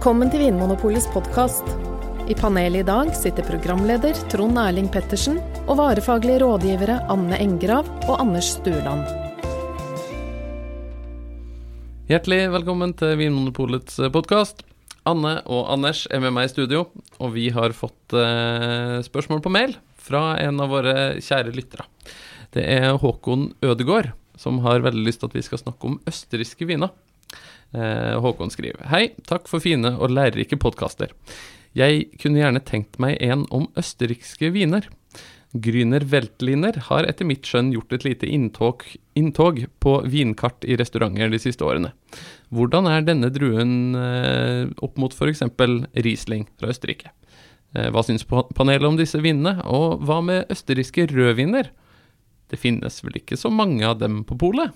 Velkommen til Vinmonopolets podkast. I panelet i dag sitter programleder Trond Erling Pettersen og varefaglige rådgivere Anne Engrav og Anders Stueland. Hjertelig velkommen til Vinmonopolets podkast. Anne og Anders er med meg i studio, og vi har fått eh, spørsmål på mail fra en av våre kjære lyttere. Det er Håkon Ødegård som har veldig lyst til at vi skal snakke om østerrikske viner. Eh, Håkon skriver Hei, takk for fine og lærerike podkaster. Jeg kunne gjerne tenkt meg en om østerrikske viner. Grüner Weltliner har etter mitt skjønn gjort et lite inntog, inntog på vinkart i restauranter de siste årene. Hvordan er denne druen eh, opp mot f.eks. Riesling fra Østerrike? Eh, hva syns panelet om disse vinene, og hva med østerrikske rødviner? Det finnes vel ikke så mange av dem på polet,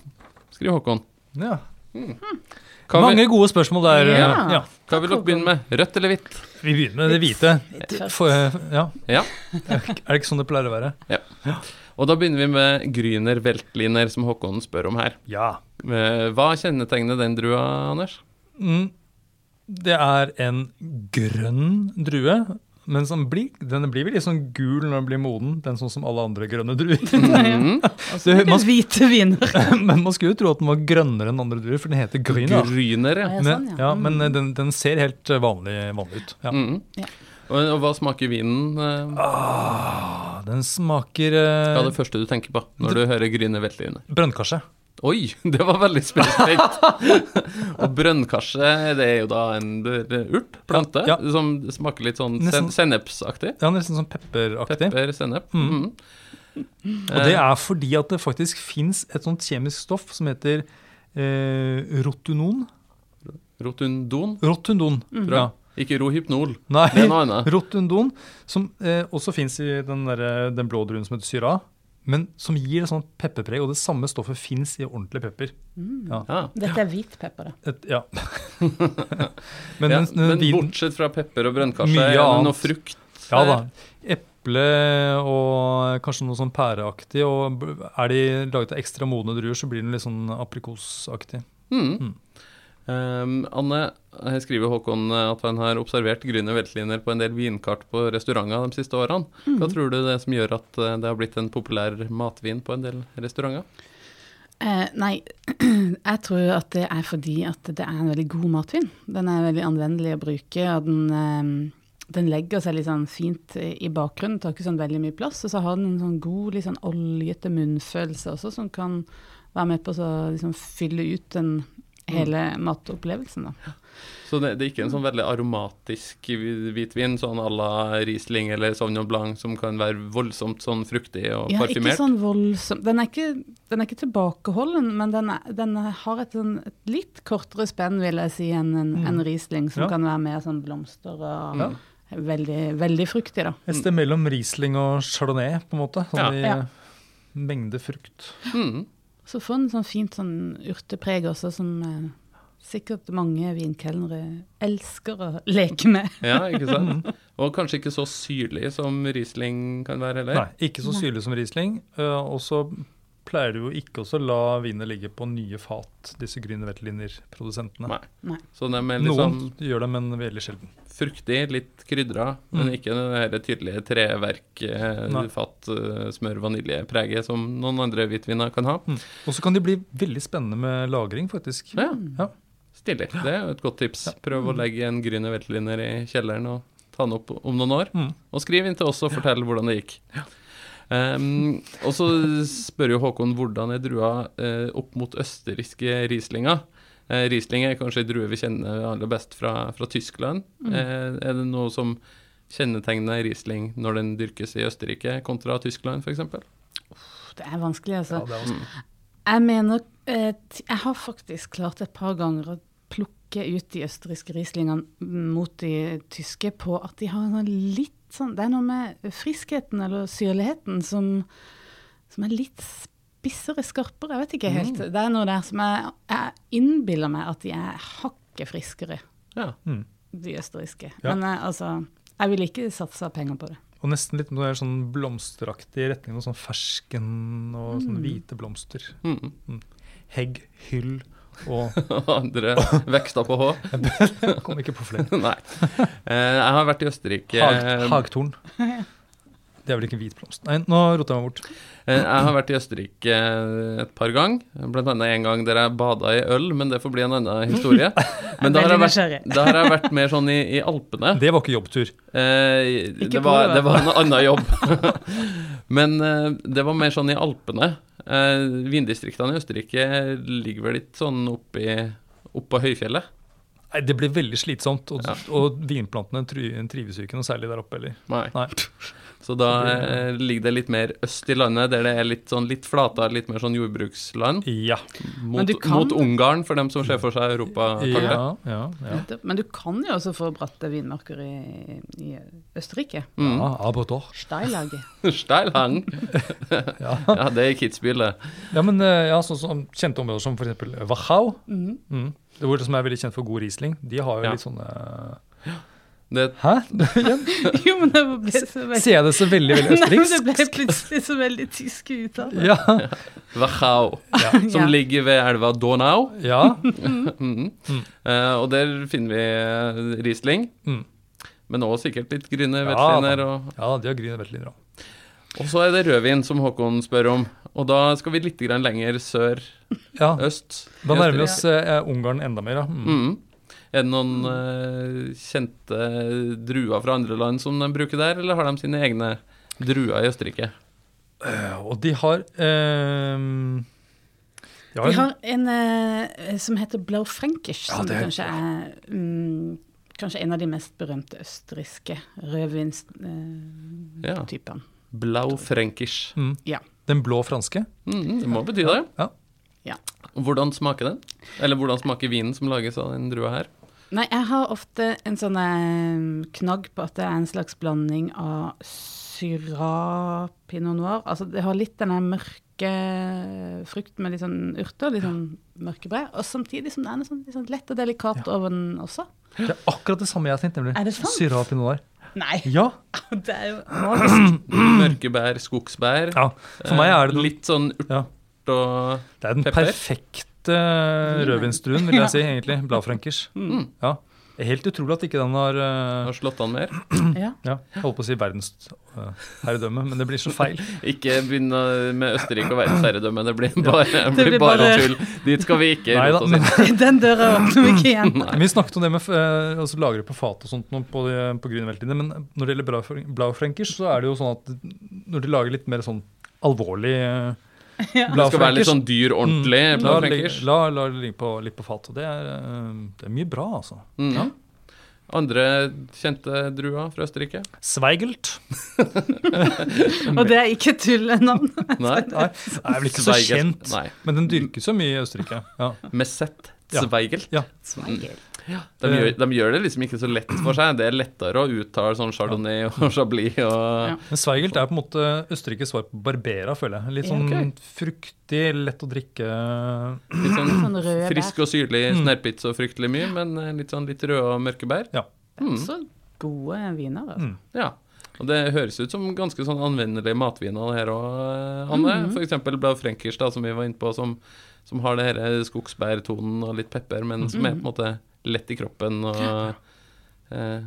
skriver Håkon. Ja. Hmm. Mange gode spørsmål der. Ja. Ja. Hva vil dere begynne med? Rødt eller hvitt? Vi begynner med det hvite. For, ja. Ja. Er det ikke sånn det pleier å være? Ja Og da begynner vi med Gryner Veltliner, som Håkon spør om her. Ja. Eh, Hva kjennetegner den drua, Anders? Mm. Det er en grønn drue, men som blir, den blir vel litt sånn gul når den blir moden. Den sånn som alle andre grønne druer. Mm. Det- man, hvite viner. men man skulle jo tro at den var grønnere enn andre druer, for den heter Gryner. Gryner ja. Ja, Men, sånn, ja. ja, men eh, den, den ser helt eh, vanlig, vanlig ut. Ja. Mm. Ja. Og, og hva smaker vinen? eh, Ah, den smaker Hva eh, er det første du tenker på når du hører Grüner Weltliner? brønnkarse. Oi, det var veldig spesifikt. og brønnkarse, det er jo da en urt, plante, Ja. som smaker litt sånn sen sennepsaktig. Ja, nesten sånn pepperaktig. Pepper, sennep. Mm. Mm. Og det er fordi at det faktisk fins et sånt kjemisk stoff som heter eh, rotunon. Rotundon. Rotundon. mm. Ja. Ikke rohypnol. Nei, Det er noe annet. rotundon, som eh, også fins i den, der, den blå druen som heter syra, men som gir et sånt pepperpreg. Og det samme stoffet fins i ordentlig pepper. Ja. Ah. Dette er hvit pepper, da. Et, ja. men, ja, den- den men din, bortsett fra pepper og brønnkarse, er det noe frukt? Ja da. Eple og kanskje noe sånn pæreaktig. Og er de laget av ekstra modne druer, så blir den litt sånn aprikosaktig. Mm. Mm. Um, Anne, her skriver Håkon at han har observert grønne veltliner på en del vinkart på restauranter de siste årene. Mm. Hva tror du det er som gjør at eh, det har blitt en populær matvin på en del restauranter? Eh, nei, jeg tror at det er fordi at det er en veldig god matvin. Den er veldig anvendelig å bruke, og den, eh, den legger seg litt sånn fint i i bakgrunnen, tar ikke sånn veldig mye plass. Og så har den en sånn god, litt sånn oljete munnfølelse også, som kan være med på å liksom fylle ut den hele matopplevelsen. da. Så det, det er ikke en sånn veldig aromatisk hvitvin, sånn à la Riesling eller Sauvignon Blanc, som kan være voldsomt sånn fruktig og Ja, ikke sånn voldsom Den er ikke, den er ikke tilbakeholden, men den, er, den har et, sånn, et litt kortere spenn, vil jeg si, enn en, Mm. en Riesling, som Ja. kan være mer sånn blomster og Ja. veldig, veldig fruktig, da. Et sted mellom Riesling og Chardonnay, på en måte. Sånn i Ja. mengde frukt. Mm. Så får den sånn fint sånn urtepreg også, som eh, sikkert mange vinkelnere elsker å leke med. Ja, ikke sant? Og kanskje ikke så syrlig som Riesling kan være heller? Nei, ikke så syrlig som Riesling. Uh, og så pleier du jo ikke å la vinene ligge på nye fat, disse Grüner Veltliner-produsentene. Nei. Nei. Litt Noen sånn gjør det, men veldig sjelden. fruktig, litt krydra, men Mm. ikke det her tydelige treverk, eh, Nei. fat, eh, smør, vaniljepreget som noen andre hvitviner kan ha. Mm. Og så kan de bli veldig spennende med lagring, faktisk. Ja, Ja. stilig. Det er jo et godt tips. Prøv å legge en Grüner Weltliner i kjelleren og ta den opp om noen år. Mm. Og skriv inn til oss og fortell hvordan det gikk. Um, og så spør jo Håkon hvordan er drua uh, opp mot østerrikske Rieslinger. Uh, Riesling er kanskje en drue vi kjenner aller best fra, fra Tyskland. Eh, er det noe som kjennetegner Riesling når den dyrkes i Østerrike kontra Tyskland f.eks.? Det er vanskelig, altså. Ja, det er vanskelig. Jeg mener eh, Jeg har faktisk klart et par ganger å plukke ut de østerrikske Rieslingene mot de tyske på at de har en sånn litt sånn Det er noe med friskheten eller syrligheten som, som er litt spissere, skarpere. Jeg vet ikke helt. Det er noe der som jeg, jeg innbiller meg at de er hakket friskere, Ja. Mm. de østerrikske. Ja. Men jeg, altså Jeg ville ikke satsa penger på det. Og nesten litt mer sånn blomsteraktig retning. Noe sånn fersken og sånne hvite blomster. Mm. Hegg, hyll Og Og andre vekster på H. kom ikke på flere. Nei. Eh, Jeg har vært i Østerrike Hag, hagtorn. Det er vel ikke hvit blomst. Nei, nå rota jeg meg bort. Eh, Jeg har vært i Østerrike et par ganger, blant annet en gang der jeg bada i øl, men det får bli en annen historie. Men da har jeg vært, da har jeg vært mer sånn i, i Alpene. Det var ikke jobbtur. Eh, det, var, det, var en annen jobb. men eh, det var mer sånn i Alpene. Eh, Vindistriktene i Østerrike ligger vel litt sånn oppi oppå høyfjellet. Nei, Det blir veldig slitsomt, og, Ja. og vinplantene trives jo ikke noe særlig der oppe heller. Nei. Nei. Så da eh, ligger det litt mer øst i landet, der det er litt sånn litt flatere, litt mer sånn jordbruksland. Ja. Mot, kan- mot Ungarn, for dem som ser for seg Europakartet. Ja, ja, ja. Men du kan jo også få bratte vinmarker i, i Østerrike. Mm. ja Abotor. Steilhage. Steilhang. Ja. Ja, det er Kitzbühel, det. ja, men eh, ja, så, så, kjente områder som f.eks. Wachau, mm. mm. det hvor- som er veldig kjent for god Riesling, de har jo Ja. litt sånne det Hæ? Igjen? Jo, men det ble så veldig Sier jeg det så veldig, veldig Nei, men det ble plutselig så veldig tysk uttale. Ja. Wachau, Ja. som Ja. ligger ved elva Donau. ja. mm. uh, og der finner vi eh, Riesling, Mm. men også sikkert litt Grüne Veltliner. Og, ja, de har grinet veldig òg. og så er det rødvin, som Håkon spør om. Og da skal vi litt grann lenger Ja, sør-øst. Da nærmer vi oss uh, Ungarn enda mer, ja. Mm. Er det noen eh, kjente druer fra andre land som de bruker der, eller har de sine egne druer i Østerrike? Eh, Og de har De ja, Vi har en eh, som heter Blaufränkisch, Ja, som det er- kanskje er um, kanskje en av de mest berømte østerrikske rødvinstypene. Ja. Blau Frankisch. mm. Ja. Den blå franske. Mm, det må bety det. Ja. Ja. Hvordan smaker den? Eller hvordan smaker vinen som lages av den drua her? Nei, jeg har ofte en sånn eh, knagg på at det er en slags blanding av syra pinot noir. Altså det har litt den her mørke frukten med litt sånn urter, litt sånn mørkebre. Og samtidig som det er noe sånn, litt sånn lett og delikat over den også. Det er akkurat det samme jeg har tenkt, nemlig. Er det sant? Syrah Pinot Noir. Nei, Ja. det er jo magisk. Mørkebær, skogsbær. ja. For meg er det Eh, Litt sånn urt ja, og det er den Pepper. perfekte rødvinsdruen, vil jeg si, egentlig. Bladfrankers. mm, Ja. Er helt utrolig at ikke den har uh, har slått an mer. Ja. ja, Jeg holdt på å si verdensherredømme, men det blir så feil. Ikke begynne med Østerrike og verdensherredømme. Det blir bare, det blir bare bare- tull. Dit skal vi ikke. Nei da, men. Den døra åpner vi ikke igjen. Nei. Vi snakket om det med uh, altså lagre på fat og sånt på, på Grünerveltliner, men når det gjelder Blau- Blaufrankers, så er det jo sånn at når de lager litt mer sånn alvorlig eh, Ja. Det skal være litt sånn dyr, ordentlig. Mm. La, la, la det ligge på, litt på fat. Og det er, eh, det er mye bra, altså. Mm. Andre kjente druer fra Østerrike? Sveigelt. Og det er ikke tullenavn. Nei. Nei, det er vel ikke så kjent, Nei. men den dyrkes jo mye i Østerrike. Ja. Messet. Ja. Zweigelt. Ja. De gjør, de gjør det liksom ikke så lett for seg. Det er lettere å uttale sånn chardonnay og chablis og Ja. Men Sveigelt er på en måte Østerrikes svar på Barbera, føler jeg. Litt sånn okay. fruktig, lett å drikke. litt sånn Sånn frisk og syrlig, Mm. og så fryktelig mye, men eh, litt sånn litt røde og mørke bær. Ja. Mm. Så gode viner, altså. Mm. Ja. Og det høres ut som ganske sånn anvendelige matviner det her òg, Anne. Mm For eksempel Blad Frenkers, da, som vi var inne på, som, som har det her skogsbærtonen og litt pepper, men som er på en måte lett i kroppen og eh,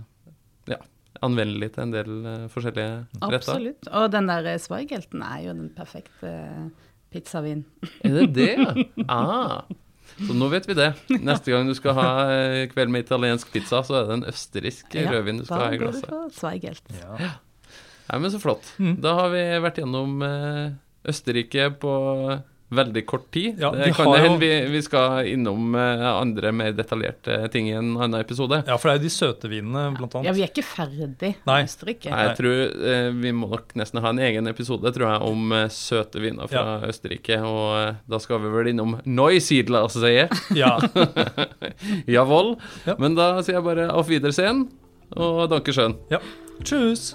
ja, anvendelig til en del eh, forskjellige retter. Absolutt. Og den der eh, Sveigelten er jo den perfekte pizzavin. Er det det, ja? Ah. Så nå vet vi det. Neste gang du skal ha eh, kveld med italiensk pizza, så er det en østerriksk Ja, rødvin du skal ha i går du glasset. for Sveigelt. Ja. Nei, men så flott. Mm. Da har vi vært gjennom eh, Østerrike på veldig kort tid. Ja, det kan hende vi, vi skal innom eh, andre mer detaljerte ting i en annen episode. ja, for det er jo de søte vinene, blant annet. Ja, vi er ikke ferdig Nei. med Østerrike. Nei, Jeg tror eh, Vi må nok nesten ha en egen episode tror jeg, om eh, søte viner fra Østerrike. Og eh, da skal vi vel innom Neusiedler, sier jeg. Ja. Jawohl. Ja. Men da sier jeg bare auf Wiedersehen og danke schön. ja. Tschüss.